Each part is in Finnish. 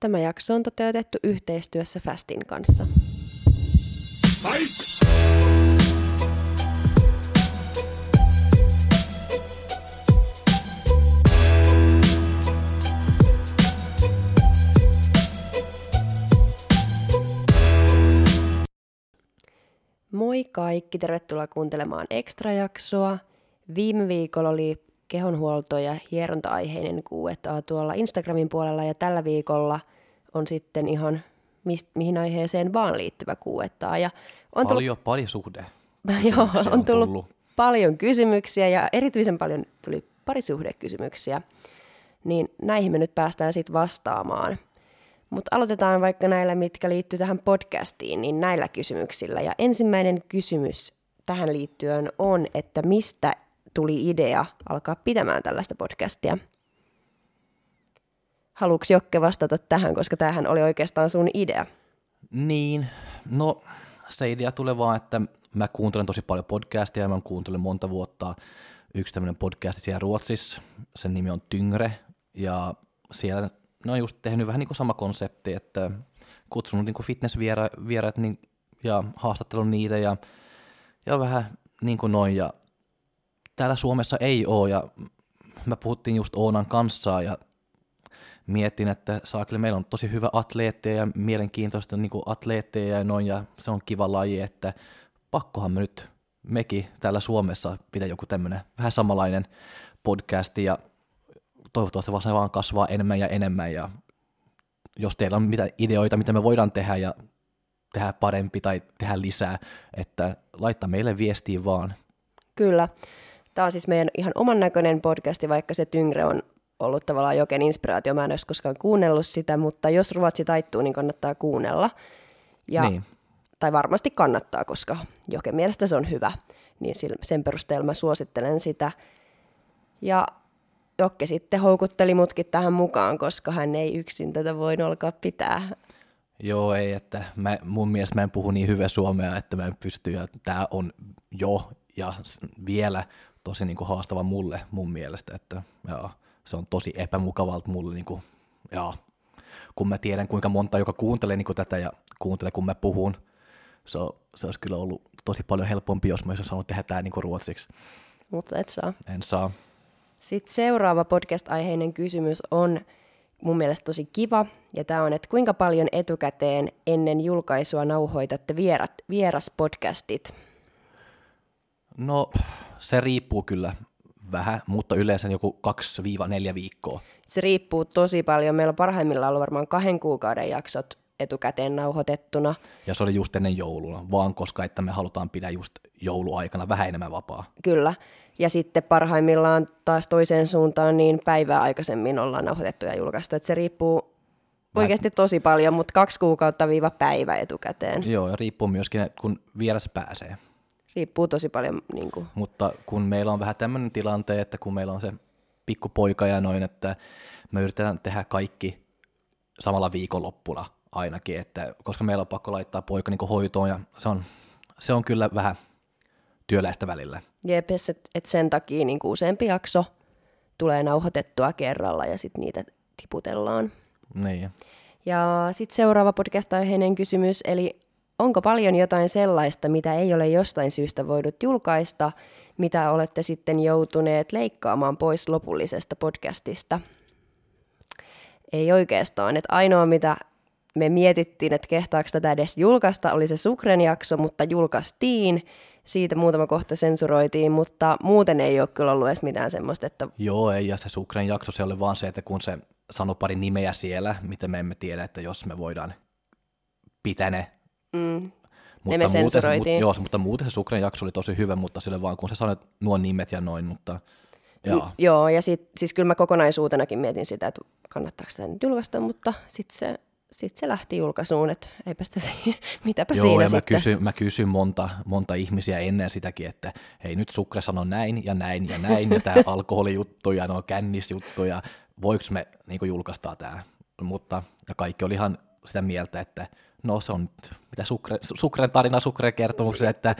Tämä jakso on toteutettu yhteistyössä Fastin kanssa. Moi kaikki, tervetuloa kuuntelemaan Extra-jaksoa. Viime viikolla oli kehonhuolto- ja hieronta-aiheinen Q&A tuolla Instagramin puolella ja tällä viikolla on sitten ihan mist, mihin aiheeseen vaan liittyvä Q&A. Ja on paljon tullut... parisuhde. Joo, on, on tullut, tullut paljon kysymyksiä ja erityisen paljon tuli parisuhdekysymyksiä. Niin näihin me nyt päästään sitten vastaamaan. Mutta aloitetaan vaikka näillä, mitkä liittyy tähän podcastiin, niin näillä kysymyksillä. Ja ensimmäinen kysymys tähän liittyen on, että mistä tuli idea alkaa pitämään tällaista podcastia? Haluatko Jokke vastata tähän, koska tämähän oli oikeastaan sun idea? Niin, no se idea tulee vaan, että mä kuuntelen tosi paljon podcastia ja mä kuuntelen monta vuotta yksi tämmöinen podcast siellä Ruotsissa, sen nimi on Tyngre, ja siellä ne on just tehnyt vähän niin kuin sama konsepti, että kutsunut niin fitnessvieraat niin, ja haastattelun niitä ja, ja vähän niin kuin noin, ja täällä Suomessa ei ole, ja mä puhuttiin just Oonan kanssa, ja mietin, että saakeli meillä on tosi hyvä atleetteja ja mielenkiintoista niin kuin atleetteja ja noin, ja se on kiva laji, että pakkohan me nyt mekin täällä Suomessa pitää joku tämmöinen vähän samanlainen podcasti, ja toivottavasti se vaan kasvaa enemmän ja enemmän, ja jos teillä on mitä ideoita, mitä me voidaan tehdä ja tehdä parempi tai tehdä lisää, että laittaa meille viestiä vaan. Kyllä. Tämä on siis meidän ihan oman näköinen podcasti, vaikka se Tyngre on ollut tavallaan joken inspiraatio. Mä en olisi koskaan kuunnellut sitä, mutta jos Ruotsi taittuu, niin kannattaa kuunnella. Ja, niin. Tai varmasti kannattaa, koska joken mielestä se on hyvä. Niin sen perusteella mä suosittelen sitä. Ja Jokke sitten houkutteli mutkin tähän mukaan, koska hän ei yksin tätä voi alkaa pitää. Joo, ei, että mä, mun mielestä mä en puhu niin hyvää suomea, että mä en pysty, ja tämä on jo ja vielä tosi niin kuin haastava mulle mun mielestä, että joo, se on tosi epämukavalta mulle, niin kuin, joo, kun mä tiedän kuinka monta, joka kuuntelee niin kuin tätä ja kuuntelee kun mä puhun, se, on, se olisi kyllä ollut tosi paljon helpompi, jos mä olisin saanut tehdä tämä niin kuin ruotsiksi. Mutta et saa. En saa. Sitten seuraava podcast-aiheinen kysymys on mun mielestä tosi kiva, ja tämä on, että kuinka paljon etukäteen ennen julkaisua nauhoitatte vierat, vieraspodcastit? No se riippuu kyllä vähän, mutta yleensä joku 2-4 viikkoa. Se riippuu tosi paljon. Meillä on parhaimmillaan ollut varmaan kahden kuukauden jaksot etukäteen nauhoitettuna. Ja se oli just ennen joulua, vaan koska että me halutaan pidä just jouluaikana vähän enemmän vapaa. Kyllä. Ja sitten parhaimmillaan taas toiseen suuntaan niin päivää aikaisemmin ollaan nauhoitettu ja julkaistu. Että se riippuu oikeasti tosi paljon, mutta kaksi kuukautta viiva päivä etukäteen. Joo, ja riippuu myöskin, kun vieras pääsee riippuu tosi paljon. Niin kuin. Mutta kun meillä on vähän tämmöinen tilante, että kun meillä on se pikkupoika ja noin, että me yritetään tehdä kaikki samalla viikonloppuna ainakin, että koska meillä on pakko laittaa poika niin hoitoon ja se on, se on kyllä vähän työläistä välillä. Jep, että et sen takia niin kuin useampi jakso tulee nauhoitettua kerralla ja sitten niitä tiputellaan. Niin. Ja sitten seuraava podcast-aiheinen kysymys, eli onko paljon jotain sellaista, mitä ei ole jostain syystä voinut julkaista, mitä olette sitten joutuneet leikkaamaan pois lopullisesta podcastista? Ei oikeastaan. Että ainoa, mitä me mietittiin, että kehtaako tätä edes julkaista, oli se Sukren jakso, mutta julkaistiin. Siitä muutama kohta sensuroitiin, mutta muuten ei ole kyllä ollut edes mitään semmoista, että... Joo, ei, ja se Sukren jakso, se oli vaan se, että kun se sanoi pari nimeä siellä, mitä me emme tiedä, että jos me voidaan pitää ne Mm. Mutta ne me muuten, se, joo, mutta muuten se Sukren jakso oli tosi hyvä, mutta sille vaan kun se sanoi nuo nimet ja noin, mutta joo. Mm, joo, ja sit, siis kyllä mä kokonaisuutenakin mietin sitä, että kannattaako sitä nyt julkaista, mutta sitten se, sit se lähti julkaisuun, että eipä sitä siinä, mitäpä Joo, siinä ja sitten. mä kysyn, mä kysyn monta, monta ihmisiä ennen sitäkin, että hei nyt Sukre sanoi näin ja näin ja näin, ja tämä alkoholijuttu ja no kännisjuttu, ja voiko me niin julkaistaan tämä, mutta ja kaikki oli ihan sitä mieltä, että no se on mitä Sukre, Sukren tarina Sukren kertomuksen, että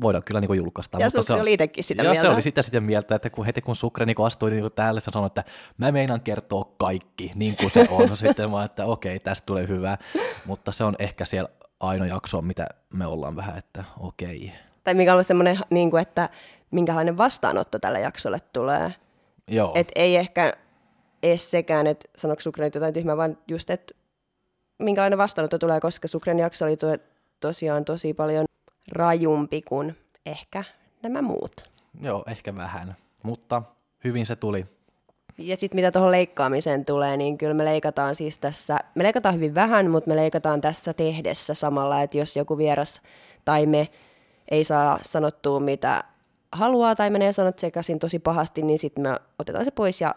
voidaan kyllä niin julkaista. Ja mutta se oli itsekin sitä ja mieltä. se oli sitä sitä mieltä, että kun heti kun Sukre niin astui niin täällä, se sanoi, että mä meinaan kertoa kaikki niin kuin se on. Sitten mä että okei, tästä tulee hyvää. Mutta se on ehkä siellä ainoa jakso, mitä me ollaan vähän, että okei. Tai mikä on semmoinen, niin kuin, että minkälainen vastaanotto tälle jaksolle tulee. Joo. Et ei ehkä edes sekään, että sanoiko Sukren nyt jotain tyhmää, vaan just, että minkälainen vastaanotto tulee, koska Sukren jakso oli to- tosiaan tosi paljon rajumpi kuin ehkä nämä muut. Joo, ehkä vähän. Mutta hyvin se tuli. Ja sitten mitä tuohon leikkaamiseen tulee, niin kyllä me leikataan siis tässä, me leikataan hyvin vähän, mutta me leikataan tässä tehdessä samalla, että jos joku vieras tai me ei saa sanottua mitä haluaa tai menee sanot sekaisin tosi pahasti, niin sitten me otetaan se pois ja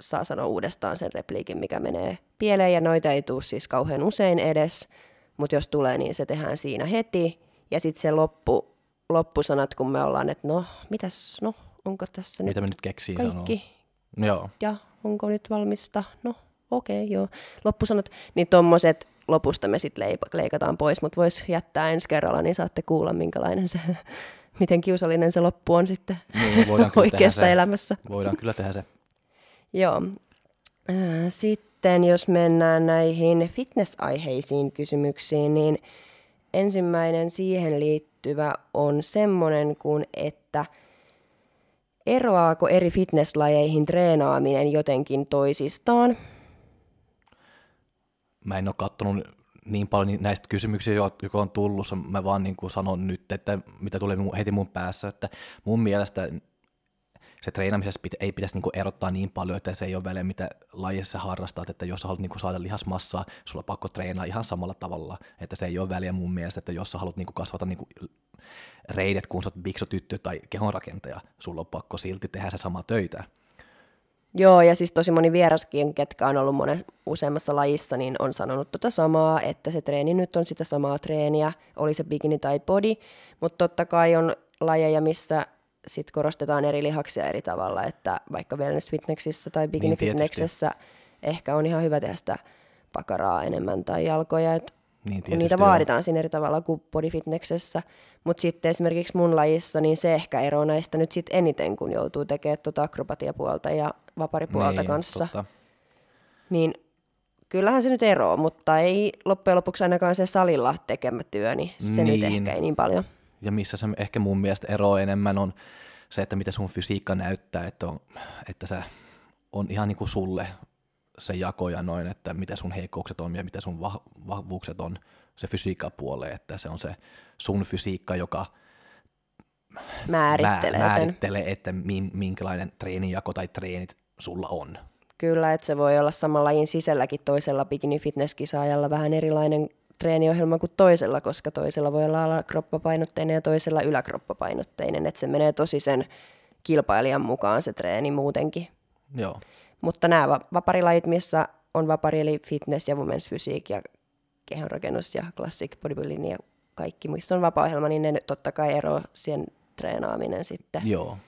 saa sanoa uudestaan sen repliikin, mikä menee pieleen, ja noita ei tule siis kauhean usein edes, mutta jos tulee, niin se tehdään siinä heti, ja sitten se loppu, loppusanat, kun me ollaan, että no, mitäs, no, onko tässä Mitä nyt me nyt keksii kaikki, sanoa? Joo. ja onko nyt valmista, no, okei, okay, joo, loppusanat, niin tommoset lopusta me sitten leikataan pois, mutta voisi jättää ensi kerralla, niin saatte kuulla, minkälainen se, miten kiusallinen se loppu on sitten Niin, oikeassa se. elämässä. Voidaan kyllä tehdä se. Joo. Äh, Sitten jos mennään näihin fitness-aiheisiin kysymyksiin, niin ensimmäinen siihen liittyvä on semmoinen kuin, että eroaako eri fitnesslajeihin treenaaminen jotenkin toisistaan? Mä en ole katsonut niin paljon näistä kysymyksiä, jo- joka on tullut, mä vaan niin kuin sanon nyt, että mitä tulee heti mun päässä, että mun mielestä se treenaamisessa pit- ei pitäisi niinku erottaa niin paljon, että se ei ole väliä, mitä lajissa harrastat, että jos sä haluat niinku saada lihasmassaa, sulla on pakko treenaa ihan samalla tavalla, että se ei ole väliä mun mielestä, että jos sä haluat niinku kasvata niinku reidet, kun sä oot biksotyttö tai kehonrakentaja, sulla on pakko silti tehdä se sama töitä. Joo, ja siis tosi moni vieraskin, ketkä on ollut monen useammassa lajissa, niin on sanonut tota samaa, että se treeni nyt on sitä samaa treeniä, oli se bikini tai body, mutta totta kai on lajeja, missä sit korostetaan eri lihaksia eri tavalla, että vaikka wellness fitnessissä tai bikini Niin, fitnessissä ehkä on ihan hyvä tehdä sitä pakaraa enemmän tai jalkoja, että Niin kun niitä tietysti joo. vaaditaan siinä eri tavalla kuin bodyfitnessessä. Mutta sitten esimerkiksi mun lajissa, niin se ehkä eroaa näistä nyt sit eniten, kun joutuu tekemään tuota akrobatiapuolta ja vaparipuolta niin, kanssa. Totta. Niin kyllähän se nyt eroaa, mutta ei loppujen lopuksi ainakaan se salilla tekemä työ, niin se nyt Niin. ehkä ei niin paljon. Ja missä se ehkä mun mielestä ero enemmän on se, että mitä sun fysiikka näyttää, että, on, että se on ihan niin kuin sulle se jako ja noin, että mitä sun heikkoukset on ja mitä sun vah- vahvuukset on se fysiikka puoleen, että se on se sun fysiikka, joka Määrittelee mää- sen. määrittelee että min, minkälainen treenijako tai treenit sulla on. Kyllä, että se voi olla saman lajin sisälläkin toisella bikini fitness vähän erilainen treeniohjelma kuin toisella, koska toisella voi olla alakroppapainotteinen ja toisella yläkroppapainotteinen, että se menee tosi sen kilpailijan mukaan se treeni muutenkin. Joo, Mutta nämä va- vaparilajit, missä on vapari eli fitness ja women's fysiik ja kehonrakennus ja classic bodybuilding ja kaikki, missä on vapaa niin ne nyt totta kai eroaa siihen treenaaminen sitten joo.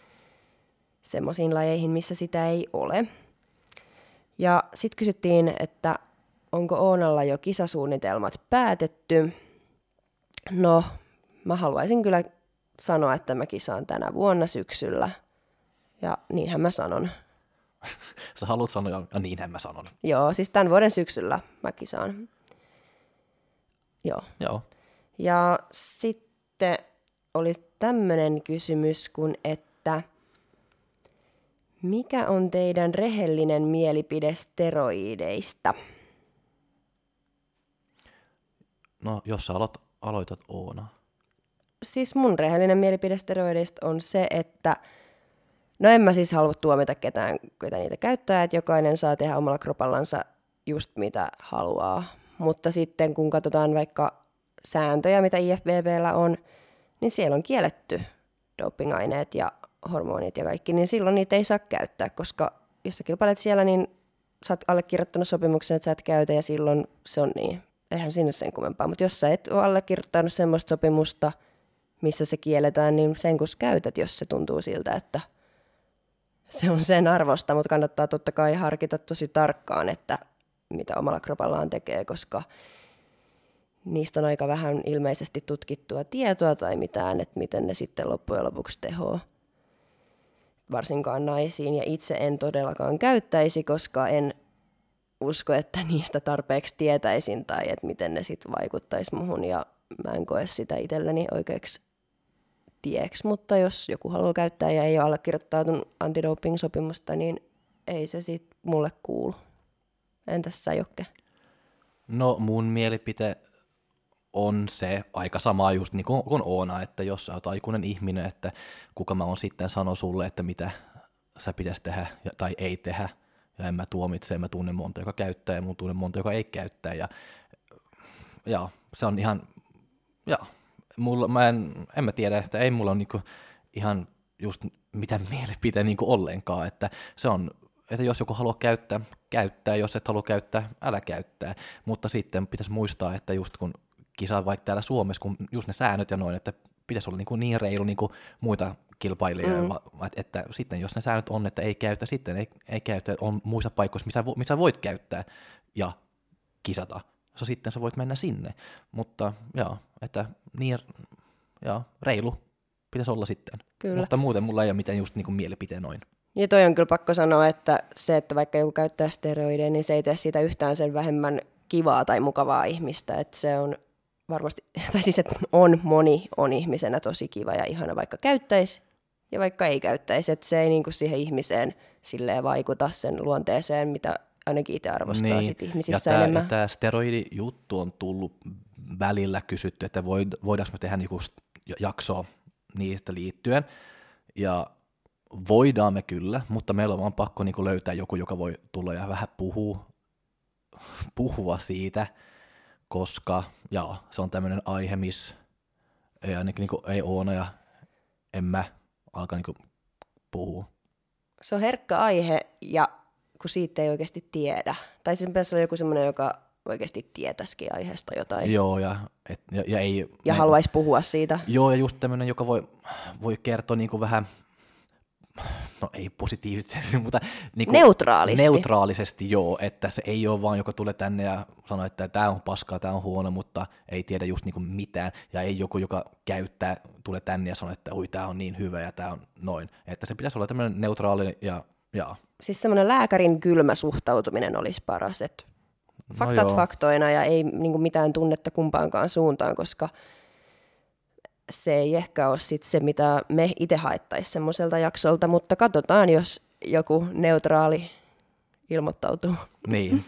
semmoisiin lajeihin, missä sitä ei ole. Ja sitten kysyttiin, että onko Oonalla jo kisasuunnitelmat päätetty. No, mä haluaisin kyllä sanoa, että mä kisaan tänä vuonna syksyllä. Ja niinhän mä sanon. Sä haluat sanoa, ja niinhän mä sanon. Joo, siis tämän vuoden syksyllä mä kisaan. Joo. Joo. Ja sitten oli tämmöinen kysymys kuin, että mikä on teidän rehellinen mielipide steroideista? No, jos sä aloit, aloitat Oona. Siis mun rehellinen mielipide steroideista on se, että no en mä siis halua tuomita ketään, ketä niitä käyttää, että jokainen saa tehdä omalla kropallansa just mitä haluaa. Mutta sitten kun katsotaan vaikka sääntöjä, mitä IFBBllä on, niin siellä on kielletty dopingaineet ja hormonit ja kaikki, niin silloin niitä ei saa käyttää, koska jos sä kilpailet siellä, niin sä oot allekirjoittanut sopimuksen, että sä et käytä ja silloin se on niin. Eihän sinne sen kummempaa, mutta jos sä et ole allekirjoittanut semmoista sopimusta, missä se kielletään, niin sen kun käytät, jos se tuntuu siltä, että se on sen arvosta, mutta kannattaa totta kai harkita tosi tarkkaan, että mitä omalla kropallaan tekee, koska niistä on aika vähän ilmeisesti tutkittua tietoa tai mitään, että miten ne sitten loppujen lopuksi tehoa varsinkaan naisiin. Ja itse en todellakaan käyttäisi, koska en usko, että niistä tarpeeksi tietäisin tai että miten ne sitten vaikuttaisi muhun. Ja mä en koe sitä itselleni oikeaksi tieksi, mutta jos joku haluaa käyttää ja ei ole allekirjoittautunut antidoping-sopimusta, niin ei se sitten mulle kuulu. Entäs sä, Jokke? No mun mielipite on se aika sama just niin kuin, kuin Oona, että jos sä oot aikuinen ihminen, että kuka mä on sitten sano sulle, että mitä sä pitäisi tehdä tai ei tehdä, ja en mä tuomitse, en mä tunne monta, joka käyttää, ja mun tunne monta, joka ei käyttää, ja, ja se on ihan, ja mulla, mä en, en mä tiedä, että ei mulla ole niinku ihan just mitään mielipiteen niinku ollenkaan, että se on että jos joku haluaa käyttää, käyttää, jos et halua käyttää, älä käyttää. Mutta sitten pitäisi muistaa, että just kun kisaa vaikka täällä Suomessa, kun just ne säännöt ja noin, että pitäisi olla niin, kuin niin reilu niin kuin muita kilpailijoita, mm. että, että sitten jos ne säännöt on, että ei käytä, sitten ei, ei käytä, on muissa paikoissa, missä, missä voit käyttää ja kisata. So, sitten sä voit mennä sinne. Mutta joo, että niin joo, reilu pitäisi olla sitten. Kyllä. Mutta muuten mulla ei ole mitään just niin kuin mielipiteen noin. Ja toi on kyllä pakko sanoa, että se, että vaikka joku käyttää steroideja, niin se ei tee siitä yhtään sen vähemmän kivaa tai mukavaa ihmistä. Että se on varmasti, tai siis että on moni on ihmisenä tosi kiva ja ihana, vaikka käyttäisi ja vaikka ei käyttäisi. Että se ei niinku siihen ihmiseen silleen vaikuta sen luonteeseen, mitä ainakin itse arvostaa niin. sit ihmisissä ja enemmän. Ja tämä steroidijuttu on tullut välillä kysytty, että voidaanko me tehdä niinku jaksoa niistä liittyen. Ja voidaan me kyllä, mutta meillä on vaan pakko niinku löytää joku, joka voi tulla ja vähän puhua, puhua siitä, koska ja, se on tämmöinen aihe, missä ei ainakin niinku, ei Oona ja en mä alkaa niinku puhua. Se on herkkä aihe ja kun siitä ei oikeasti tiedä. Tai sen pitäisi olla joku semmoinen, joka oikeasti tietäisikin aiheesta jotain. Joo, ja, et, ja, ja, ei, ja me, haluaisi puhua siitä. Joo, ja just tämmöinen, joka voi, voi kertoa niin kuin vähän no ei positiivisesti, mutta niin kuin neutraalisti. neutraalisesti joo, että se ei ole vaan joka tulee tänne ja sanoo, että tämä on paskaa, tämä on huono, mutta ei tiedä just niin kuin mitään, ja ei joku, joka käyttää, tulee tänne ja sanoo, että oi, tämä on niin hyvä ja tämä on noin, että se pitäisi olla tämmöinen neutraali ja ja. Siis semmoinen lääkärin kylmä suhtautuminen olisi paras, että no faktat no faktoina ja ei niin kuin mitään tunnetta kumpaankaan suuntaan, koska se ei ehkä ole sit se, mitä me itse haettaisiin semmoiselta jaksolta, mutta katsotaan, jos joku neutraali ilmoittautuu. Niin.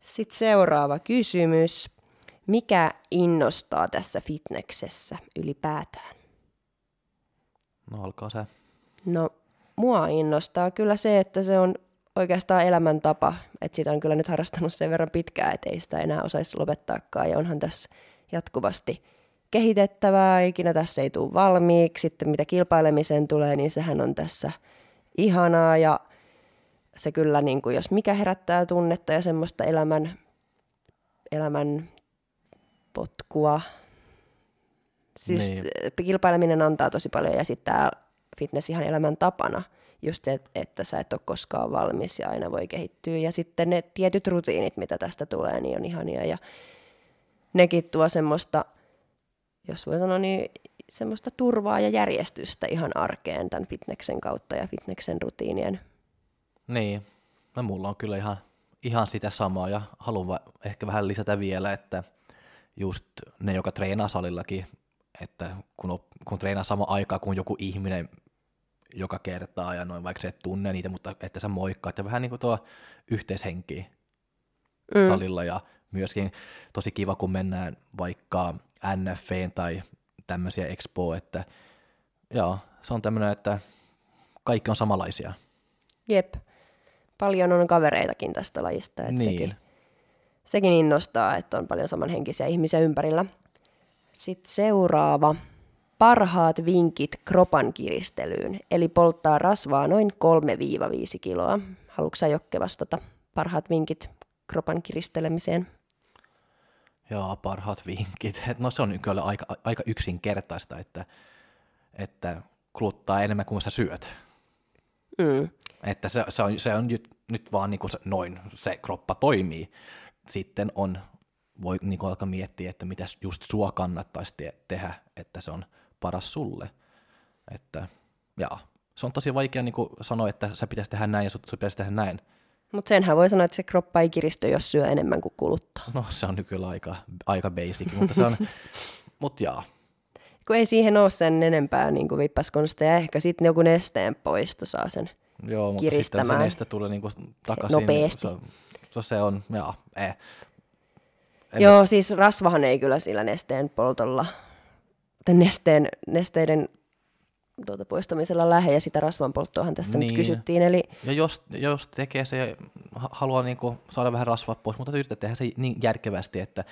Sitten seuraava kysymys. Mikä innostaa tässä fitneksessä ylipäätään? No alkaa se. No mua innostaa kyllä se, että se on oikeastaan elämäntapa. Että sitä on kyllä nyt harrastanut sen verran pitkään, että ei sitä enää osaisi lopettaakaan. Ja onhan tässä jatkuvasti – kehitettävää, ikinä tässä ei tule valmiiksi. Sitten mitä kilpailemiseen tulee, niin sehän on tässä ihanaa ja se kyllä, niin kuin, jos mikä herättää tunnetta ja semmoista elämän, elämän potkua. Siis niin. kilpaileminen antaa tosi paljon ja sitten tämä fitness ihan elämän tapana. Just se, että sä et ole koskaan valmis ja aina voi kehittyä. Ja sitten ne tietyt rutiinit, mitä tästä tulee, niin on ihania. Ja nekin tuo semmoista jos voi sanoa, niin semmoista turvaa ja järjestystä ihan arkeen tämän fitneksen kautta ja fitneksen rutiinien. Niin, no mulla on kyllä ihan, ihan sitä samaa ja haluan ehkä vähän lisätä vielä, että just ne, joka treenaa salillakin, että kun, kun treenaa sama aikaa kuin joku ihminen joka kertaa ja noin, vaikka se et tunne niitä, mutta että sä moikkaat ja vähän niin kuin tuo yhteishenki mm. salilla ja myöskin tosi kiva, kun mennään vaikka NFVn tai tämmöisiä expo, että joo, se on tämmöinen, että kaikki on samanlaisia. Jep. Paljon on kavereitakin tästä lajista, että niin. sekin, sekin innostaa, että on paljon samanhenkisiä ihmisiä ympärillä. Sitten seuraava. Parhaat vinkit kropan kiristelyyn, eli polttaa rasvaa noin 3-5 kiloa. Haluatko sä Jokke vastata? Parhaat vinkit kropan kiristelemiseen? Joo, parhaat vinkit. No se on kyllä aika, aika yksinkertaista, että, että kuluttaa enemmän kuin sä syöt. Mm. Että se, se, on, se on nyt, nyt vaan niin kuin se, noin, se kroppa toimii. Sitten on voi niin kuin alkaa miettiä, että mitä just sua kannattaisi te- tehdä, että se on paras sulle. Että, jaa. Se on tosi vaikea niin kuin sanoa, että sä pitäisi tehdä näin ja sut pitäisi tehdä näin. Mutta senhän voi sanoa, että se kroppa ei kiristy, jos syö enemmän kuin kuluttaa. No se on nykyään aika, aika basic, mutta se on, mut jaa. Kun ei siihen ole sen enempää niin kuin vippaskonsteja, ehkä sitten joku nesteen poisto saa sen. Joo, mutta sitten se Kiristämään. neste tulee niinku takaisin. Nopeasti. Se, se, se on, jaa, eh. En- Joo, siis rasvahan ei kyllä sillä nesteen poltolla, tai nesteen, nesteiden tuota, poistamisella lähde, ja sitä rasvan polttoahan tästä niin. Niin. nyt kysyttiin. Eli Ja jos, jos tekee se, ha- haluaa niinku saada vähän rasvaa pois, mutta yrittää tehdä se niin järkevästi, että,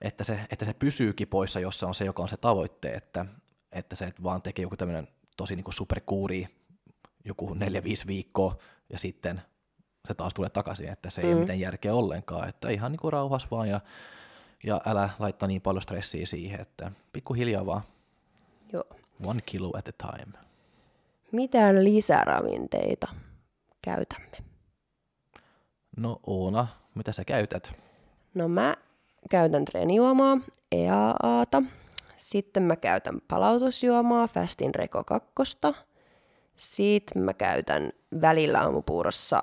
että, se, että se pysyykin poissa, jos se on se, joka on se tavoitte, että, että se et vaan tekee joku tämmöinen tosi niinku superkuuri joku neljä, viisi viikkoa, ja sitten se taas tulee takaisin, että se ei mm. ole mitään järkeä ollenkaan, että ihan niinku rauhas vaan, ja, ja älä laittaa niin paljon stressiä siihen, että pikkuhiljaa vaan, joo. One kilo at a time. mitä lisäravinteita käytämme? No Oona, mitä sä käytät? No mä käytän treenijuomaa, EAAta. Sitten mä käytän palautusjuomaa, Fastin Reko 2. Sitten mä käytän välillä aamupuurossa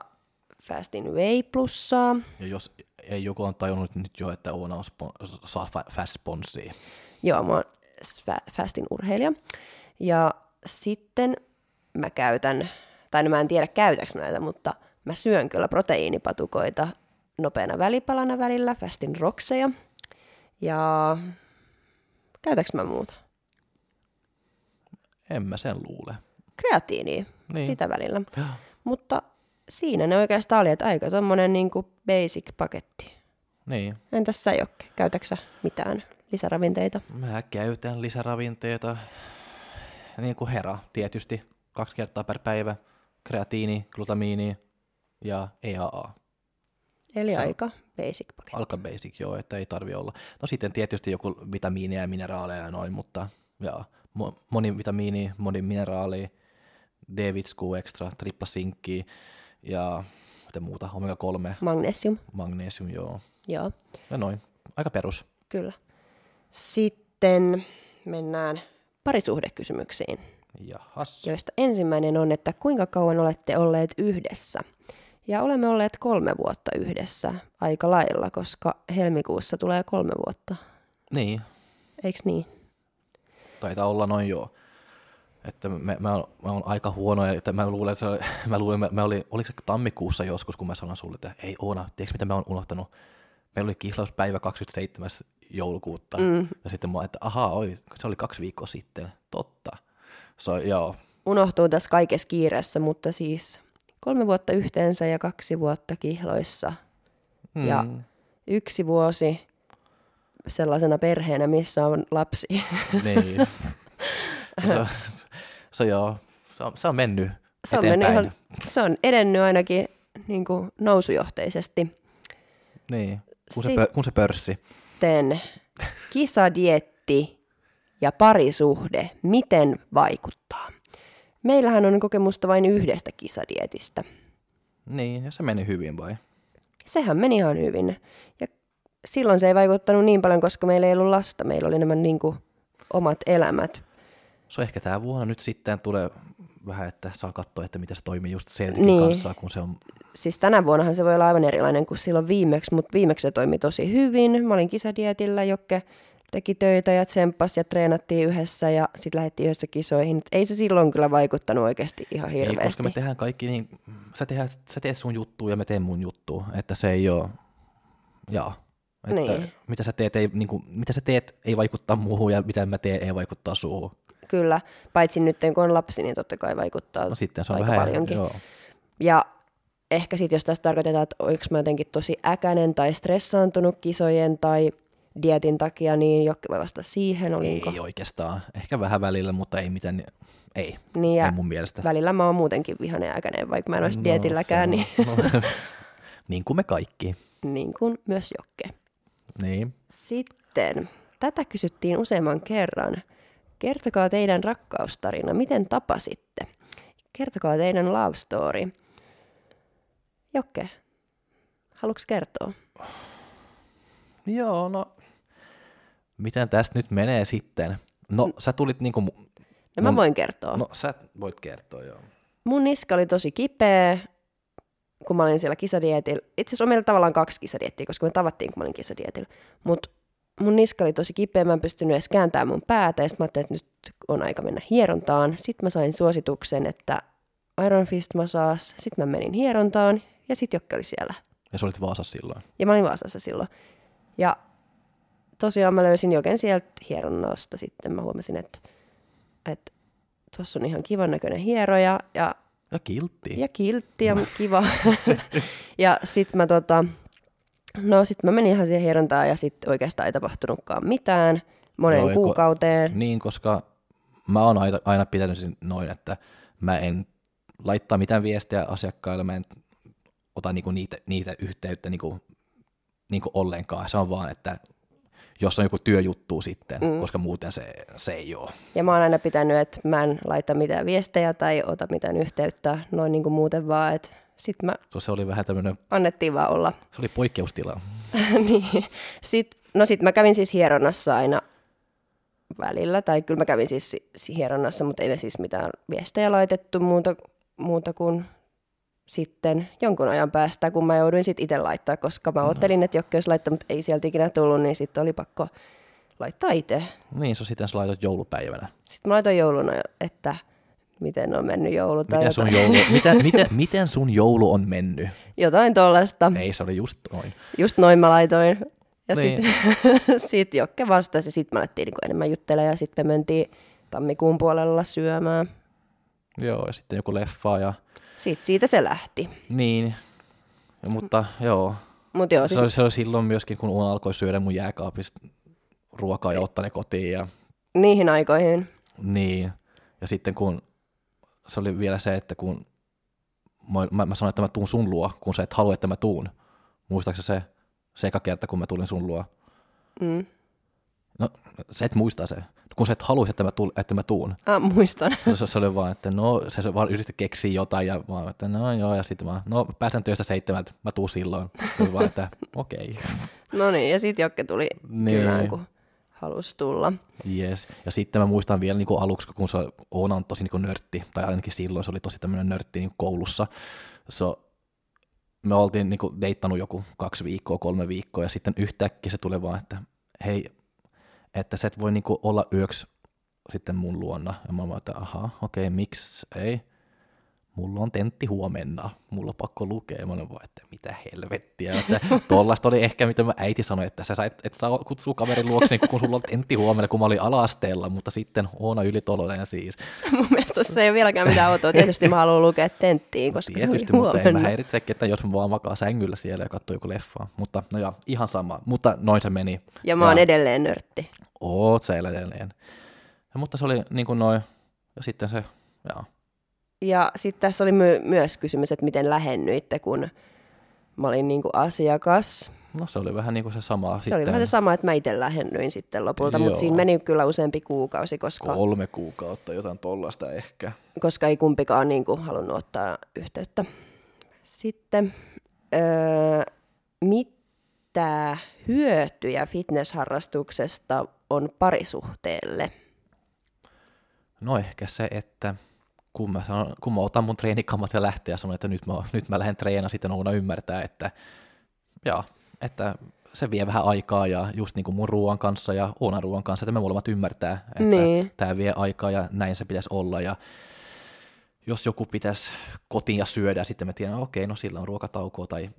Fastin Whey Plussaa. Ja jos ei joku on tajunnut nyt jo, että Oona on spon- saa fa- fast sponssia. Joo, mä oon Fastin urheilija. Ja sitten mä käytän, tai no mä en tiedä käytäks mä näitä, mutta mä syön kyllä proteiinipatukoita nopeana välipalana välillä, Fastin Roxeja. Ja käytäks mä muuta? En mä sen luule. Kreatiinia, Niin. sitä välillä. Mutta siinä ne oikeastaan oli, että aika tommonen niinku basic paketti. Niin, Entäs sä Jokke, käytäksä mitään lisäravinteita? mä käytän lisäravinteita, niin kuin hera tietysti, kaksi kertaa per päivä, kreatiini, glutamiini ja EAA. Eli Se aika basic paketti. Alka basic, joo, että ei tarvi olla. No sitten tietysti joku vitamiineja ja mineraaleja ja noin, mutta ja, mo- monivitamiini, monimineraali, D-vitsku extra, tripla sinkki ja mitä muuta, omega-3, Magnesium, magnesium, joo. joo. Ja noin, aika perus. Kyllä. Sitten mennään parisuhdekysymyksiin, Jahas. joista ensimmäinen on, että kuinka kauan olette olleet yhdessä? Ja olemme olleet kolme vuotta yhdessä aika lailla, koska helmikuussa tulee kolme vuotta. Niin, Eiks niin? taitaa olla noin joo. Että me, mä, mä oon aika huono, ja että mä luulen, että se, mä luulen, mä, mä oli, oliko se tammikuussa joskus, kun mä sanoin sulle, että ei Oona, tiedätkö mitä mä oon unohtanut? Meillä oli kihlauspäivä 27. joulukuuta, mm. ja sitten mä että ahaa, oi, se oli kaksi viikkoa sitten, totta. So, joo, Unohtuu tässä kaikessa kiireessä, mutta siis kolme vuotta yhteensä ja kaksi vuotta kihloissa. mm. Ja yksi vuosi sellaisena perheenä, missä on lapsi. niin. se, se, joo, se on, se on mennyt Se on, mennyt ihan, se on edennyt ainakin niin kuin nousujohteisesti. Niin, kun se, Sit- pö, kun se pörssi. Sitten kisadietti ja parisuhde, miten vaikuttaa? Meillähän on kokemusta vain yhdestä kisadietistä. Niin, ja se meni hyvin vai? Sehän meni ihan hyvin. Ja silloin se ei vaikuttanut niin paljon, koska meillä ei ollut lasta. Meillä oli nämä niin kuin omat elämät. Se on ehkä tämä vuonna nyt sitten tulee vähän, että saa katsoa, että miten se toimii just Celticin Niin. kanssa, kun se on, Siis tänä vuonnahan se voi olla aivan erilainen kuin silloin viimeksi, mutta viimeksi se toimi tosi hyvin. Mä olin kisadietillä, Jokke teki töitä ja tsemppasi ja treenattiin yhdessä ja sitten lähdettiin yhdessä kisoihin. Et ei se silloin kyllä vaikuttanut oikeasti ihan ei, koska hirveästi. me tehdään kaikki niin, sä, tehdään, sä teet sun juttu ja me teen mun juttu, että se ei ole, jaa. Että Niin. mitä, sä teet, ei, niin kuin, mitä sä teet ei vaikuttaa muuhun ja mitä mä teen ei vaikuttaa suuhun. Kyllä, paitsi nyt kun on lapsi, niin totta kai vaikuttaa No sitten se on aika vähän, paljonkin. joo. Ja ehkä sitten jos tässä tarkoitetaan, että oliko mä jotenkin tosi äkäinen tai stressaantunut kisojen tai dietin takia, niin Jokke voi vastata siihen, olinko. Ei oikeastaan, ehkä vähän välillä, mutta ei mitään, ei, Niin ja ei mun mielestä. välillä mä oon muutenkin vihainen ja äkäinen, vaikka mä en olisi dietilläkään, niin, no, niin kuin me kaikki. niin kuin myös Jokke. Niin. Sitten, tätä kysyttiin useamman kerran. Kertokaa teidän rakkaustarina, miten tapasitte? Kertokaa teidän love story. Jokke, haluatko kertoa? Joo, no miten tästä nyt menee sitten? No sä tulit niinku... mu- No mä voin kertoa. No sä voit kertoa, joo. Mun niska oli tosi kipeä, kun mä olin siellä kisadietillä. Itse asiassa on meillä tavallaan kaksi kisadiettiä, koska me tavattiin, kun mä olin kisadietillä. Mutta mun niska oli tosi kipeä, mä en pystynyt edes kääntämään mun päätä, ja sitten mä ajattelin, että nyt on aika mennä hierontaan. Sitten mä sain suosituksen, että Iron Fist massage, sitten mä menin hierontaan, ja sitten Jokke oli siellä. Ja sä olit Vaasassa silloin. Ja mä olin Vaasassa silloin. Ja tosiaan mä löysin Joken sieltä hieronnasta sitten. Mä huomasin, että, että tuossa on ihan kivan näköinen hieroja, ja Ja kiltti. ja kiltti ja kiva. ja sitten mä tota, no sit mä menin ihan siihen hierontaan ja sitten oikeastaan ei tapahtunutkaan mitään moneen Joo, ei ko- kuukauteen. Niin, koska mä oon aina, aina pitänyt sen noin, että mä en laittaa mitään viestejä asiakkaille, mä en ota niinku niitä, niitä yhteyttä niinku, niinku ollenkaan. Se on vaan, että jos on joku työjuttu sitten, mm. koska muuten se, se ei ole. Ja mä oon aina pitänyt, että mä en laita mitään viestejä tai ota mitään yhteyttä noin niin kuin muuten vaan, että sitten mä se oli vähän tämmöinen, annettiin vaan olla. se oli poikkeustila. niin. Sit, no sit mä kävin siis hieronnassa aina välillä, tai kyllä mä kävin siis si- si- hieronnassa, mutta ei me siis mitään viestejä laitettu muuta, muuta kuin sitten jonkun ajan päästä, kun mä jouduin sitten itse laittaa, koska mä ajattelin, että joku olisi laittanut, mutta ei sieltä ikinä tullut, niin sitten oli pakko laittaa itse. Niin, se sitten sä joulupäivänä. Sitten mä laitoin jouluna, että miten on mennyt joulu tai Miten sun, joulu, miten, miten, miten sun joulu on mennyt? jotain tollasta. Ei, se oli just noin. Just noin mä laitoin. Ja Niin. sitten sit Jokke vastasi sitten me alettiin niinku enemmän juttelemaan ja sitten me mentiin tammikuun puolella syömään. Joo, ja sitten joku leffa ja Sitten siitä se lähti. niin. Ja, mutta joo, Mutta joo, se siis oli, se oli silloin myöskin, kun Uuna alkoi syödä mun jääkaapista ruokaa ja ottaa ne kotiin. Ja, niihin aikoihin. niin. ja sitten kun se oli vielä se, että kun mä, mä, mä sanoin, että mä tuun sun luo, kun sä et halua, että mä tuun. Muistaakseni se, se eka kerta, kun mä tulin sun luo? Mm. No, sä et muista se. Kun sä et haluaisi, että mä, tuun, että mä tuun. Ah, muistan. Se, se oli vaan, että no, se, vaan yritti keksiä jotain ja vaan, että no joo, ja sitten vaan, no pääsen työstä seitsemältä, mä tuun silloin. Se oli vaan, että okei. Okay. no niin, ja sitten Jokke tuli Niin. kylään, kun halusi tulla. Yes. Ja sitten mä muistan vielä niin kuin aluksi, kun se Oona on tosi niin kuin nörtti, tai ainakin silloin se oli tosi tämmöinen nörtti niin kuin koulussa. So, me oltiin niin kuin deittannut joku kaksi viikkoa, kolme viikkoa, ja sitten yhtäkkiä se tulee vaan, että hei, että sä et voi niin kuin olla yöksi sitten mun luona. Ja mä vaan, että aha, okei, miksi ei? Mulla on tentti huomenna, mulla on pakko lukea. Mä olen vaan, että mitä helvettiä. Että tollaista oli ehkä, mitä mä äiti sanoi, että sä et, et saa kutsua kaverin luokse, niin kun sulla on tentti huomenna, kun mä olin ala-asteella, mutta sitten Oona ylitoloinen siis. Mun mielestä tuossa ei ole vieläkään mitään outoa. Tietysti mä haluan lukea tenttiin, koska Tietysti, se oli mutta en mä huomenna. että jos mä vaan makaa sängyllä siellä ja katsoo joku leffaa. Mutta no joo, ihan sama. Mutta noin se meni. Ja mä oon edelleen nörtti. Oot sä edelleen. Ja, mutta se oli niin kuin noin, ja sitten se, joo. Ja sitten tässä oli my- myös kysymys, että miten lähennyitte, kun mä olin niinku asiakas. No se oli vähän niin kuin se sama Se sitten. oli vähän se sama, että mä itse lähennyin sitten lopulta, Joo. mutta siinä meni kyllä useampi kuukausi, koska, Kolme kuukautta, jotain tollasta ehkä. koska ei kumpikaan niinku halunnut ottaa yhteyttä. Sitten, öö, mitä hyötyjä fitnessharrastuksesta on parisuhteelle? No ehkä se, että kun mä, sanon, kun mä otan mun treenikammat ja lähtee ja sanon, että nyt mä, nyt mä lähden treenaamaan, sitten Oona ymmärtää, että, joo, että se vie vähän aikaa ja just niin kuin mun ruoan kanssa ja Oonan ruoan kanssa, että me molemmat ymmärtää, että Niin. tämä vie aikaa ja näin se pitäisi olla ja jos joku pitäisi kotiin ja syödä, sitten me tiedän, okei, no sillä on ruokataukoa tai,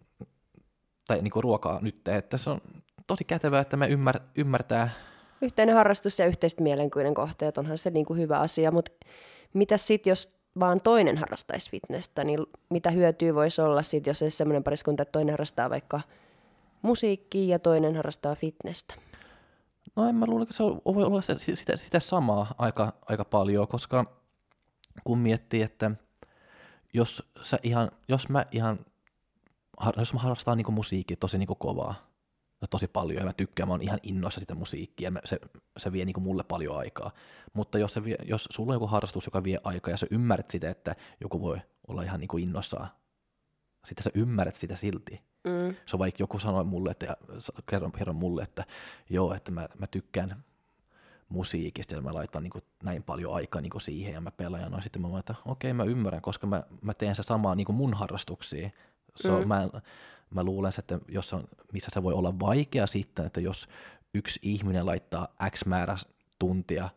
tai niin kuin ruokaa nyt, että se on tosi kätevää, että me ymmär, ymmärtää Yhteinen harrastus ja yhteiset mielenkuvien kohteet, onhan se niinku hyvä asia, mutta mitä sitten, jos vaan toinen harrastaisi fitnessä, niin mitä hyötyä voisi olla sitten, jos olisi sellainen pariskunta, että toinen harrastaa vaikka musiikkia ja toinen harrastaa fitnessä? No en mä luule, että se voi olla se, sitä, sitä samaa aika, aika paljon, koska kun miettii, että jos, sä ihan, jos mä ihan, jos mä harrastan niin musiikkia tosi niin kovaa ja tosi paljon ja mä tykkään, mä oon ihan innoissa sitä musiikkia ja mä- se, se vie niin mulle paljon aikaa. Mutta jos, se vie, jos sulla on joku harrastus, joka vie aikaa ja sä ymmärrät sitä, että joku voi olla ihan niin innoissaan, sitten sä ymmärrät sitä silti, Mm. Se on vaikka joku sanoi mulle, että kerron, kerron mulle, että joo, että mä, mä tykkään musiikista ja mä laitan niin kuin, näin paljon aikaa niin kuin siihen ja mä pelaan. Ja sitten mä voin, että okei, okay, mä ymmärrän, koska mä, mä teen se samaa niin kuin mun harrastuksiin. So, mm. mä, mä luulen, että jos on, missä se voi olla vaikea sitten, että jos yksi ihminen laittaa X määrä tuntia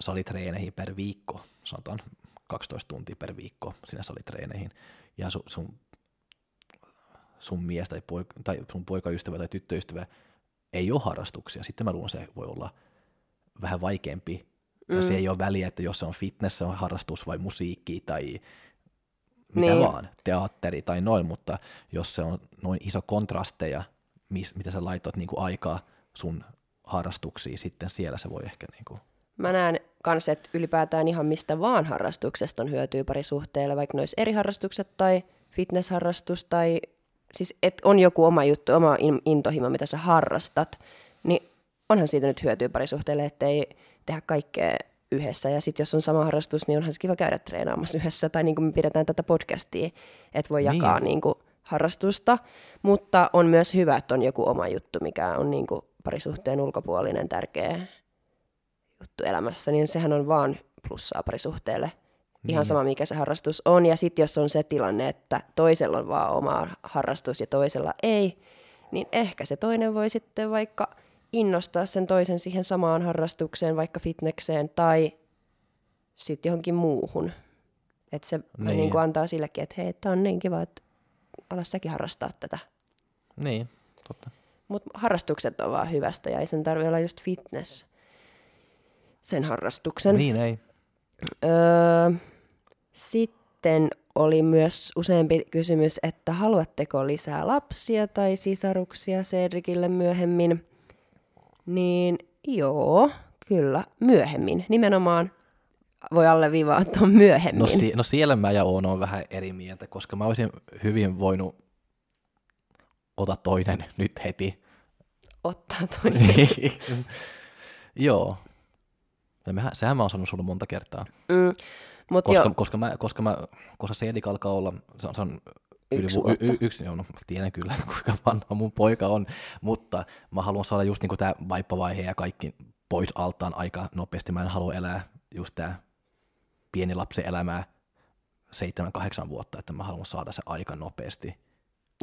salitreeneihin per viikko, sanotaan 12 tuntia per viikko sinne salitreeneihin, ja sun, sun, sun mies tai, poika, tai sun poikaystävä tai tyttöystävä ei ole harrastuksia, sitten mä luulen, että se voi olla vähän vaikeampi. Mm. Ja se ei ole väliä, että jos se on fitness, se on harrastus vai musiikki tai mitä niin. vaan, teatteri tai noin, mutta jos se on noin iso kontrasteja, mis, mitä sä laitot niin kuin aikaa sun harrastuksiin, sitten siellä se voi ehkä... Niin kuin... Mä näen kans, että ylipäätään ihan mistä vaan harrastuksesta on hyötyä parisuhteelle, vaikka ne eri harrastukset tai fitnessharrastus tai siis et on joku oma juttu, oma intohimo, mitä sä harrastat, niin onhan siitä nyt hyötyä parisuhteelle, ettei tehdä kaikkea yhdessä. Ja sitten jos on sama harrastus, niin onhan se kiva käydä treenaamassa yhdessä. Tai niin kuin me pidetään tätä podcastia, että voi jakaa niin. Niin kuin harrastusta. Mutta on myös hyvä, että on joku oma juttu, mikä on niin kuin parisuhteen ulkopuolinen tärkeä juttu elämässä. Niin sehän on vaan plussaa parisuhteelle. Ihan niin. sama, mikä se harrastus on. Ja sitten jos on se tilanne, että toisella on vaan oma harrastus ja toisella ei, niin ehkä se toinen voi sitten vaikka – innostaa sen toisen siihen samaan harrastukseen, vaikka fitnekseen tai sitten johonkin muuhun. Että se niin. Niin kuin antaa sillekin, että hei, tämä on niin kiva, että ala säkin harrastaa tätä. Niin, totta. Mutta harrastukset on vaan hyvästä ja ei sen tarvitse olla just fitness sen harrastuksen. Niin ei. Öö, sitten oli myös useampi kysymys, että haluatteko lisää lapsia tai sisaruksia Cedricille myöhemmin. Niin joo, kyllä, myöhemmin. Nimenomaan voi alleviivaa tuon myöhemmin. No, si- no siellä mä ja Oono on vähän eri mieltä, koska mä olisin hyvin voinut ota toinen nyt heti. Ottaa toinen. joo. Ja mehän, sehän mä oon sanonut sulle monta kertaa. Mm, mut koska, jo. koska, mä, koska, mä, koska se alkaa olla, se on, se on Yksi, yli, y, y, yksi joo, no, tiedän kyllä, kuinka vanha mun poika on, mutta mä haluan saada just niin tämä vaippavaihe ja kaikki pois altaan aika nopeasti. Mä en halua elää just tämä pieni lapsen elämää 7-8 vuotta, että mä haluan saada se aika nopeasti.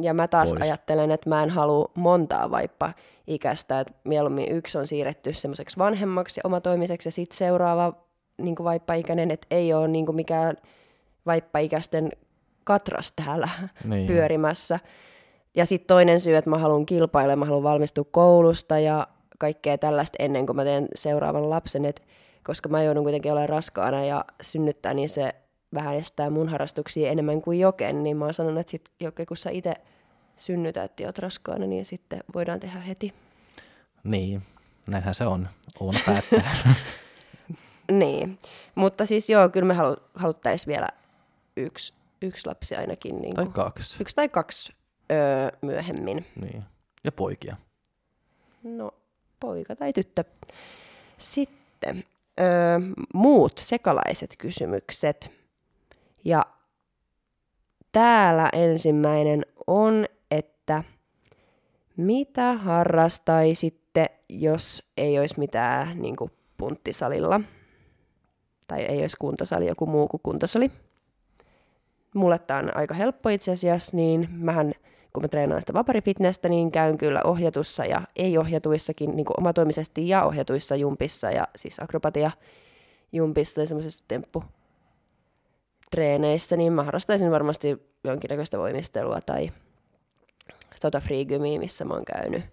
Ja mä taas pois. ajattelen, että mä en halua montaa vaippa ikästä, että mieluummin yksi on siirretty semmoiseksi vanhemmaksi ja omatoimiseksi ja sitten seuraava niin vaippaikäinen, että ei ole niin mikään vaippaikäisten katras täällä niin. pyörimässä. Ja sitten toinen syy, että mä haluan kilpailla, mä haluan valmistua koulusta ja kaikkea tällaista ennen kuin mä teen seuraavan lapsen, et koska mä joudun kuitenkin olemaan raskaana ja synnyttää, niin se vähän estää mun harrastuksia enemmän kuin joken, niin mä oon sanonut, että sit joke, kun sä itse synnytät ja oot raskaana, niin sitten voidaan tehdä heti. Niin, näinhän se on. Uuna päättää. niin, mutta siis joo, kyllä me halu, haluttaisiin vielä yksi yksi lapsi ainakin. Niin tai kaksi. Yksi tai kaksi öö, myöhemmin. Niin. Ja poikia. No, poika tai tyttö. Sitten öö, muut sekalaiset kysymykset. Ja täällä ensimmäinen on, että mitä harrastaisitte, jos ei olisi mitään niin kuin punttisalilla? Tai ei olisi kuntosali, joku muu kuin kuntosali? Mulle tämä on aika helppo itse asiassa, niin mähän kun mä treenaan sitä vaparifitnessä, niin käyn kyllä ohjatussa ja ei-ohjatuissakin, niin kuin omatoimisesti ja ohjatuissa jumpissa ja siis akrobatia jumpissa ja semmoisessa temppu treeneissä, niin mä harrastaisin varmasti jonkinnäköistä voimistelua tai tota freegymia, missä mä oon käynyt,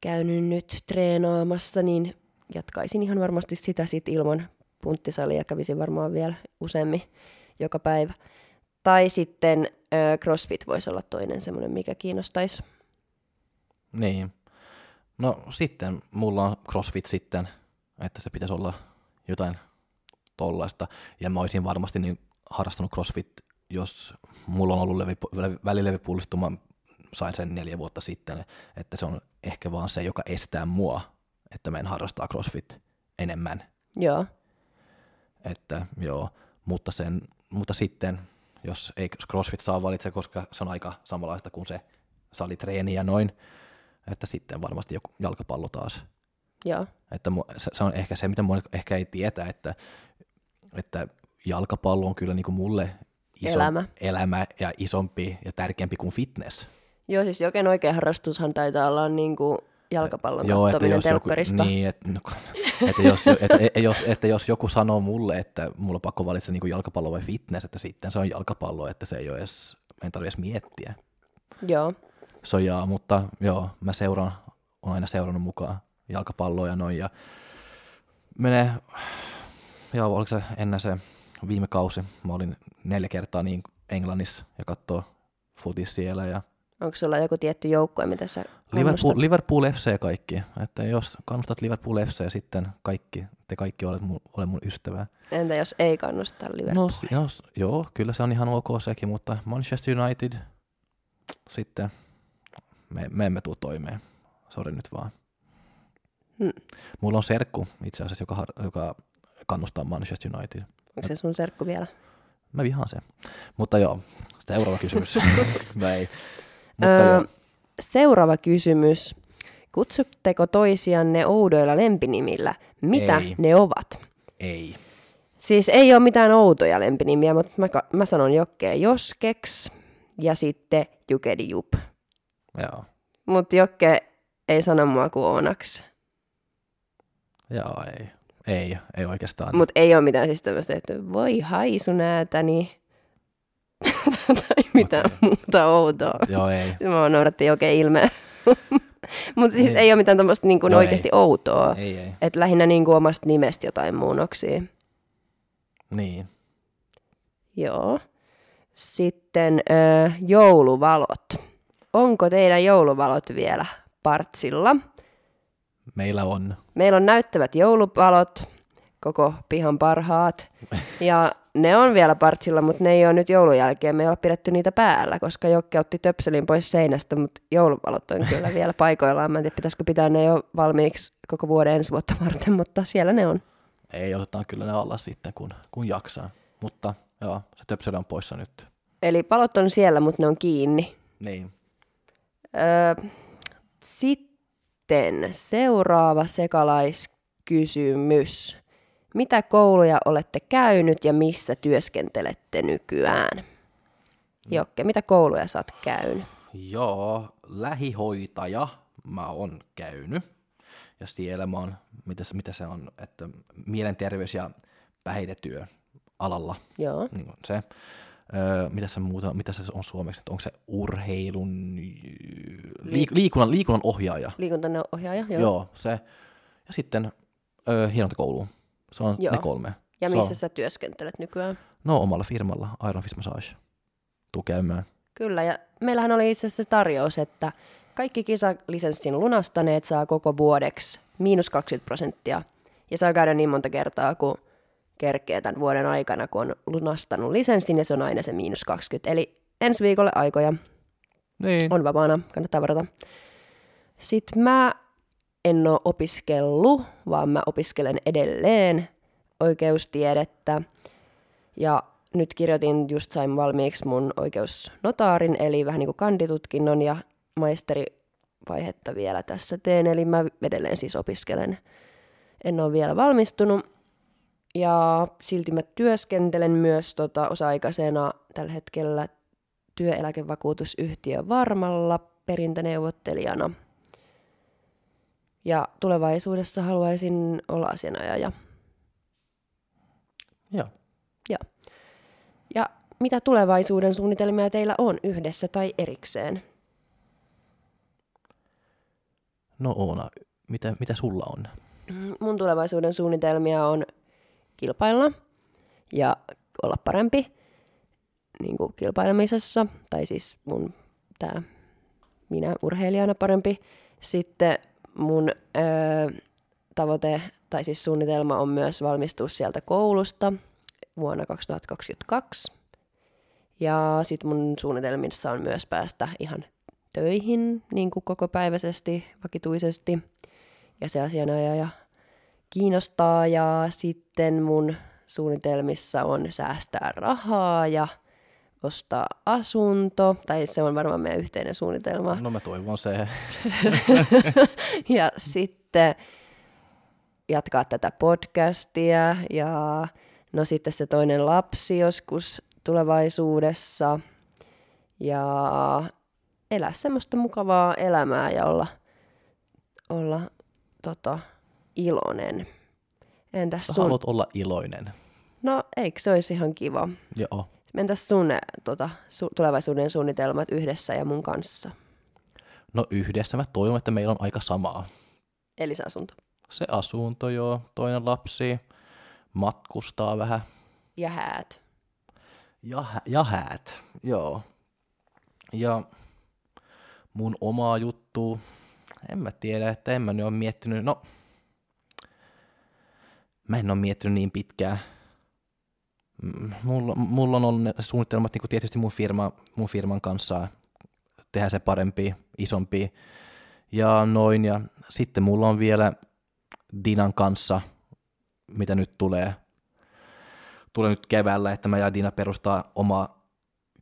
käynyt nyt treenaamassa, niin jatkaisin ihan varmasti sitä sit ilman punttisalia, kävisin varmaan vielä useammin joka päivä. Tai sitten ö, CrossFit voisi olla toinen semmoinen, mikä kiinnostaisi. Niin. No sitten mulla on CrossFit sitten, että se pitäisi olla jotain tollaista. Ja mä olisin varmasti niin harrastanut CrossFit, jos mulla on ollut levi, välilevipullistuma, sain sen neljä vuotta sitten, että se on ehkä vaan se, joka estää mua, että mä en harrastaa CrossFit enemmän. Joo. Että joo, mutta sen mutta sitten jos ei jos CrossFit saa valitse, koska se on aika samanlaista kuin se salitreeni ja noin, että sitten varmasti joku jalkapallo taas. Joo. Että se, on ehkä se, mitä moni ehkä ei tietä, että, että jalkapallo on kyllä niin kuin mulle iso, Elämä. elämä ja isompi ja tärkeämpi kuin fitness. Joo, siis joken oikea harrastushan taitaa olla niin kuin jalkapallon Joo, että jos, joku, niin, että, no, että, jos, että, jos, että jos joku sanoo mulle, että mulla on pakko valita niin jalkapallo vai fitness, että sitten se on jalkapallo, että se ei ole edes, en tarvitse edes miettiä. Joo. Sojaa, mutta joo, mä seuraan, olen aina seurannut mukaan jalkapalloa ja noin. Ja menee, joo, oliko se ennen se viime kausi, mä olin neljä kertaa niin Englannissa ja katsoo futis siellä ja Onko sulla joku tietty joukkue, mitä sä Liverpool? Liverpool FC kaikki. Että jos kannustat Liverpool FC ja sitten kaikki, te kaikki olet mun, ole mun ystävää. Entä jos ei kannusta No, Liverpoolia? s- jos, joo, kyllä se on ihan ok sekin, mutta Manchester United, sitten me, me emme tule toimeen. Sori nyt vaan. Hmm. Mulla on serkku itse asiassa, joka, joka kannustaa Manchester United. Onko se sun serkku vielä? Mä vihaan sen. Mutta joo, seuraava kysymys. Ei. Mutta Öö, seuraava kysymys. Kutsutteko toisianne oudoilla lempinimillä? Mitä Ei. ne ovat? Ei. Siis ei ole mitään outoja lempinimiä, mutta mä, mä sanon Jokkea Joskeks ja sitten Jukedi Jup. Joo. Mutta Jokke ei sano mua kuin Onaks. Joo, ei. Ei, ei oikeastaan. Mutta ei ole mitään siis tämmöistä, että voi haisu näätäni. Tai mitään Okei. muuta outoa. Joo, ei. Mä noudattiin oikein ilmeä. Mutta siis Niin. ei ole mitään tämmöistä niin kuin Joo, oikeasti outoa. Ei, ei. Että lähinnä niin kuin omasta nimestä jotain muunnoksia. Niin. Joo. Sitten ö, jouluvalot. Onko teidän jouluvalot vielä partsilla? Meillä on. Meillä on näyttävät jouluvalot, koko pihan parhaat. Ja ne on vielä partsilla, mutta ne ei ole nyt joulun jälkeen. Me ei ole pidetty niitä päällä, koska Jokke otti töpselin pois seinästä, mutta jouluvalot on kyllä vielä paikoillaan. Mä en tiedä, pitäisikö pitää ne jo valmiiksi koko vuoden ensi vuotta varten, mutta siellä ne on. Ei, otetaan kyllä ne alla sitten, kun, kun jaksaa. Mutta joo, se töpseli on poissa nyt. Eli palot on siellä, mutta ne on kiinni. Niin. Öö, sitten seuraava sekalaiskysymys. Mitä kouluja olette käynyt ja missä työskentelette nykyään? Jokke, mitä kouluja sä oot käynyt? Joo, lähihoitaja mä oon käynyt. Ja siellä mä oon, mitä, se- mitä se on, että mielenterveys- ja päihdetyö alalla. Joo. Niin on se. Öö, mitä se muuta, mitä se on suomeksi, että onko se urheilun, liik- liikunnan, liikunnan ohjaaja. Liikuntaohjaaja, joo. Joo. Joo, se. Ja sitten öö, hienontakoulu. Se on Joo. ne kolme. Ja missä sä työskentelet nykyään? no omalla firmalla, Iron Fist Massage. Tuu käymään. Kyllä, ja meillähän oli itse asiassa tarjous, että kaikki kisalisenssin lunastaneet saa koko vuodeksi miinus 20 prosenttia. Ja saa käydä niin monta kertaa, kun kerkee tämän vuoden aikana, kun on lunastanut lisenssin, ja se on aina se miinus 20. Eli ensi viikolle aikoja Niin. on vapaana, kannattaa varata. Sitten mä en ole opiskellut, vaan mä opiskelen edelleen oikeustiedettä. Ja nyt kirjoitin, just sain valmiiksi mun oikeusnotaarin, eli vähän niin kuin kanditutkinnon ja maisterivaihetta vielä tässä teen, eli mä edelleen siis opiskelen. En ole vielä valmistunut. Ja silti mä työskentelen myös tota, osa-aikaisena tällä hetkellä työeläkevakuutusyhtiö Varmalla perintöneuvottelijana. Ja tulevaisuudessa haluaisin olla asianajaja. Joo. Ja, ja mitä tulevaisuuden suunnitelmia teillä on yhdessä tai erikseen? No Oona, mitä, mitä sulla on? Mun tulevaisuuden suunnitelmia on kilpailla ja olla parempi niin kuin kilpailemisessa, tai siis mun tää, minä urheilijana parempi. Sitten mun öö, tavoite, tai siis suunnitelma on myös valmistua sieltä koulusta vuonna 2022. Ja sitten mun suunnitelmissa on myös päästä ihan töihin niin kuin kokopäiväisesti, vakituisesti. Ja se asianajaja kiinnostaa. Ja sitten mun suunnitelmissa on säästää rahaa ja ostaa asunto, tai se on varmaan meidän yhteinen suunnitelma. No mä toivon se. ja sitten jatkaa tätä podcastia ja no sitten se toinen lapsi joskus tulevaisuudessa ja elää semmoista mukavaa elämää ja olla, olla tota, iloinen. Entäs sun? haluat olla iloinen. No eikö se olisi ihan kiva? Joo. Entäs sun tota, su- tulevaisuuden suunnitelmat yhdessä ja mun kanssa? No yhdessä mä toivon, että meillä on aika samaa. Eli se asunto. Se asunto joo, toinen lapsi, matkustaa vähän Ja häät. ja, hä- ja häät, joo. Ja mun omaa juttu, en mä tiedä, että en mä nyt ole miettinyt, no mä en ole miettinyt niin pitkään. Mulla, mulla on ollut ne suunnitelmat niin tietysti mun, firma, mun firman kanssa tehdä se parempi, isompi ja noin. Ja sitten mulla on vielä Dinan kanssa, mitä nyt tulee, tulee nyt keväällä, että mä ja Dina perustaa omaa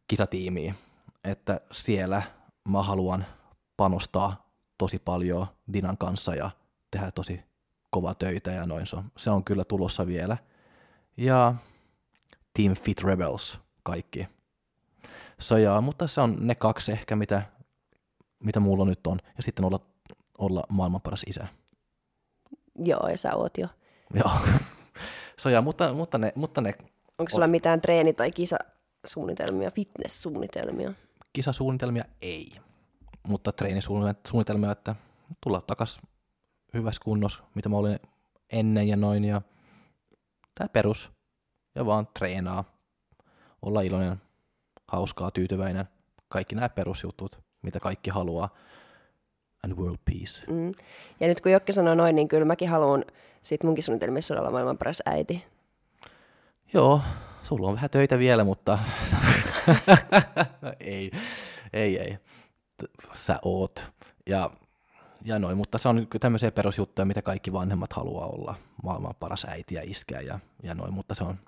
kisatiimiä, että siellä mä haluan panostaa tosi paljon Dinan kanssa ja tehdä tosi kova töitä ja noin se on kyllä tulossa vielä. Ja Team Fit Rebels kaikki. So, ja, mutta se on ne kaksi ehkä, mitä, mitä mulla nyt on. Ja sitten olla, olla maailman paras isä. Joo, ja sä oot jo. Joo. So, ja, mutta, mutta, ne, mutta ne Onko sulla mitään treeni- tai kisasuunnitelmia, fitness-suunnitelmia? kisasuunnitelmia ei, mutta treenisuunnitelmia, että tulla takas hyvässä kunnossa, mitä mä olin ennen ja noin, ja tää perus, ja vaan treenaa, olla iloinen, hauskaa, tyytyväinen, kaikki nämä perusjutut, mitä kaikki haluaa, and world peace. Mm. Ja nyt kun Jokke sanoi noin, niin kyllä mäkin haluan sit munkin suunnitelmissa olla maailman paras äiti. Joo, sulla on vähän töitä vielä, mutta ei, ei, ei. T- Sä oot. Ja, ja noin, mutta se on tämmöisiä perusjuttuja, mitä kaikki vanhemmat haluaa olla. Maailman paras äiti ja iskeä ja, ja noin, mutta se on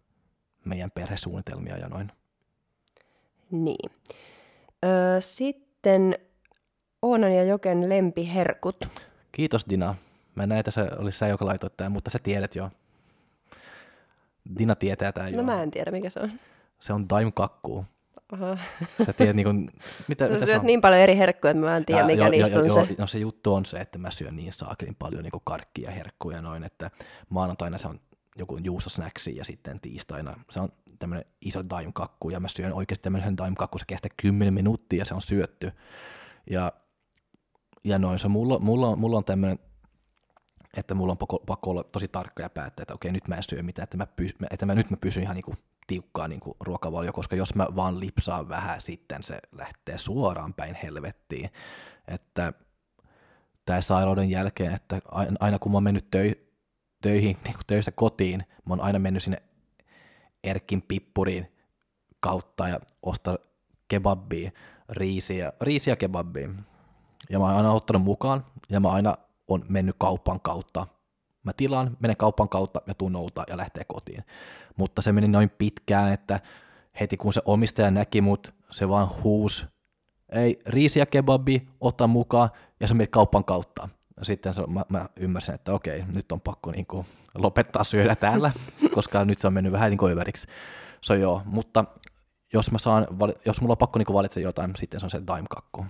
meidän perhesuunnitelmia ja noin. Niin. Öö, sitten Oonan ja Joken lempiherkut. Kiitos Dina. Mä näin, että se oli sä, joka laitoit tämän, mutta sä tiedät jo. Dina tietää tämän No jo. mä en tiedä, mikä se on. Se on daim kakkuu. Aha. Sä tiedät niinku, mitä, Sä mitä se syöt on. niin paljon eri herkkuja, että mä en tiedä, Ja- mikä jo- niistä jo- on jo- se. No se juttu on se, että mä syön niin saakelin paljon niin karkkia ja herkkuja ja noin, että maanantaina se on joku juustosnäksi ja sitten tiistaina se on tämmöinen iso daim-kakku ja mä syön oikeasti tämmöisen daim-kakku, se kestää 10 minuuttia ja se on syötty. Ja, ja noin, se mulla, mulla, on, mulla on tämmöinen, että mulla on pakko, olla tosi tarkka ja päättää, että okei, nyt mä en syö mitään, että, mä pys, että mä, nyt mä pysyn ihan niinku tiukkaa niinku ruokavalio, koska jos mä vaan lipsaan vähän, sitten se lähtee suoraan päin helvettiin. Että tämä sairauden jälkeen, että aina, kun mä oon mennyt töi, töihin, niin kuin töistä kotiin, mä oon aina mennyt sinne Erkin pippuriin kautta ja ostaa kebabia, riisiä, riisiä kebabia. Ja mä oon aina ottanut mukaan, ja mä aina on mennyt kaupan kautta. Mä tilaan, menen kaupan kautta ja tuun noutaa ja lähtee kotiin. Mutta se meni noin pitkään, että heti kun se omistaja näki mut, se vaan huus, ei, riisiä kebabi, ota mukaan, ja se meni kaupan kautta. Sitten se, mä, mä, ymmärsin, että okei, nyt on pakko niin kuin, lopettaa syödä täällä, koska nyt se on mennyt vähän niin kuin överiksi. So joo, mutta jos, mä saan, jos mulla on pakko niin kuin valita jotain, sitten se on se daim-kakku.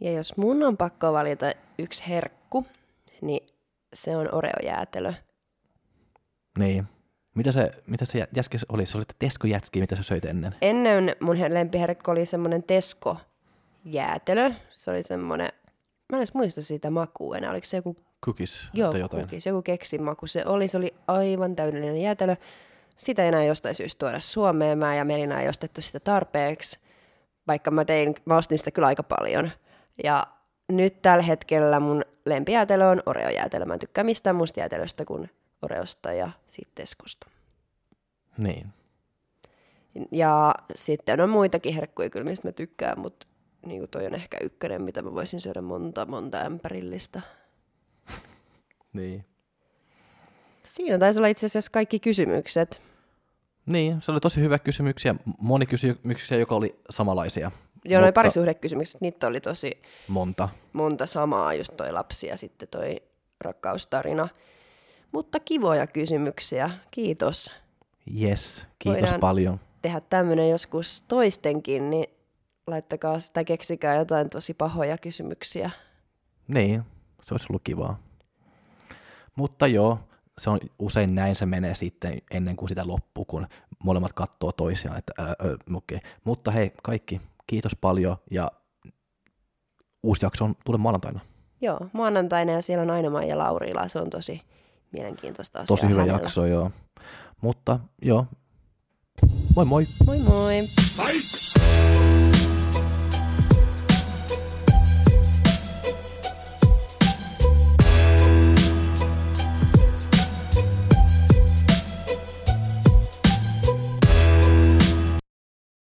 Ja jos mun on pakko valita yksi herkku, niin se on Oreo-jäätelö. Niin. Mitä se, mitä se jätski oli? Se oli Tesko-jätski, mitä sä söit ennen. Ennen mun he- lempiherkku oli semmoinen Tesko-jäätelö. Se oli semmoinen, mä en edes muista siitä makua enää, oliko se joku Cookies Joo, tai jotain. Cookies, joku keksimaku se oli. Se oli aivan täydellinen jäätelö. Sitä ei enää jostain syystä tuoda Suomeen. Mä ja Melina ei ostettu sitä tarpeeksi, vaikka mä, tein, mä ostin sitä kyllä aika paljon. Ja nyt tällä hetkellä mun lempijäätelö on Oreo-jäätelö. Mä en tykkää mistään muusta jäätelöstä kuin Oreosta ja sitten Teskosta. Niin. Ja sitten on muitakin herkkuja kyllä, mistä mä tykkään, mutta niin toi on ehkä ykkönen, mitä mä voisin syödä monta, monta ämpärillistä. Niin. Siinä taisi olla itse asiassa kaikki kysymykset. Niin, se oli tosi hyvä kysymyksiä. Moni kysymyksiä, joka oli samanlaisia. Joo, noin parisuhdekysymykset, niitä oli tosi monta. monta samaa, just toi lapsi ja sitten toi rakkaustarina. Mutta kivoja kysymyksiä, kiitos. Yes, kiitos Voidaan paljon. Tehdä tämmöinen joskus toistenkin, niin laittakaa tai keksikää jotain tosi pahoja kysymyksiä. Niin, se olisi ollut kivaa. Mutta joo, se on usein näin se menee sitten ennen kuin sitä loppuu, kun molemmat katsoo toisiaan, että ää, ää, okay. Mutta hei, kaikki, kiitos paljon ja uusi jakso on tulee maanantaina. Joo, maanantaina ja siellä on aina ja Laurila, se on tosi mielenkiintoista asiaa Tosi hyvä hänellä. jakso, joo. Mutta joo, moi moi! Moi moi!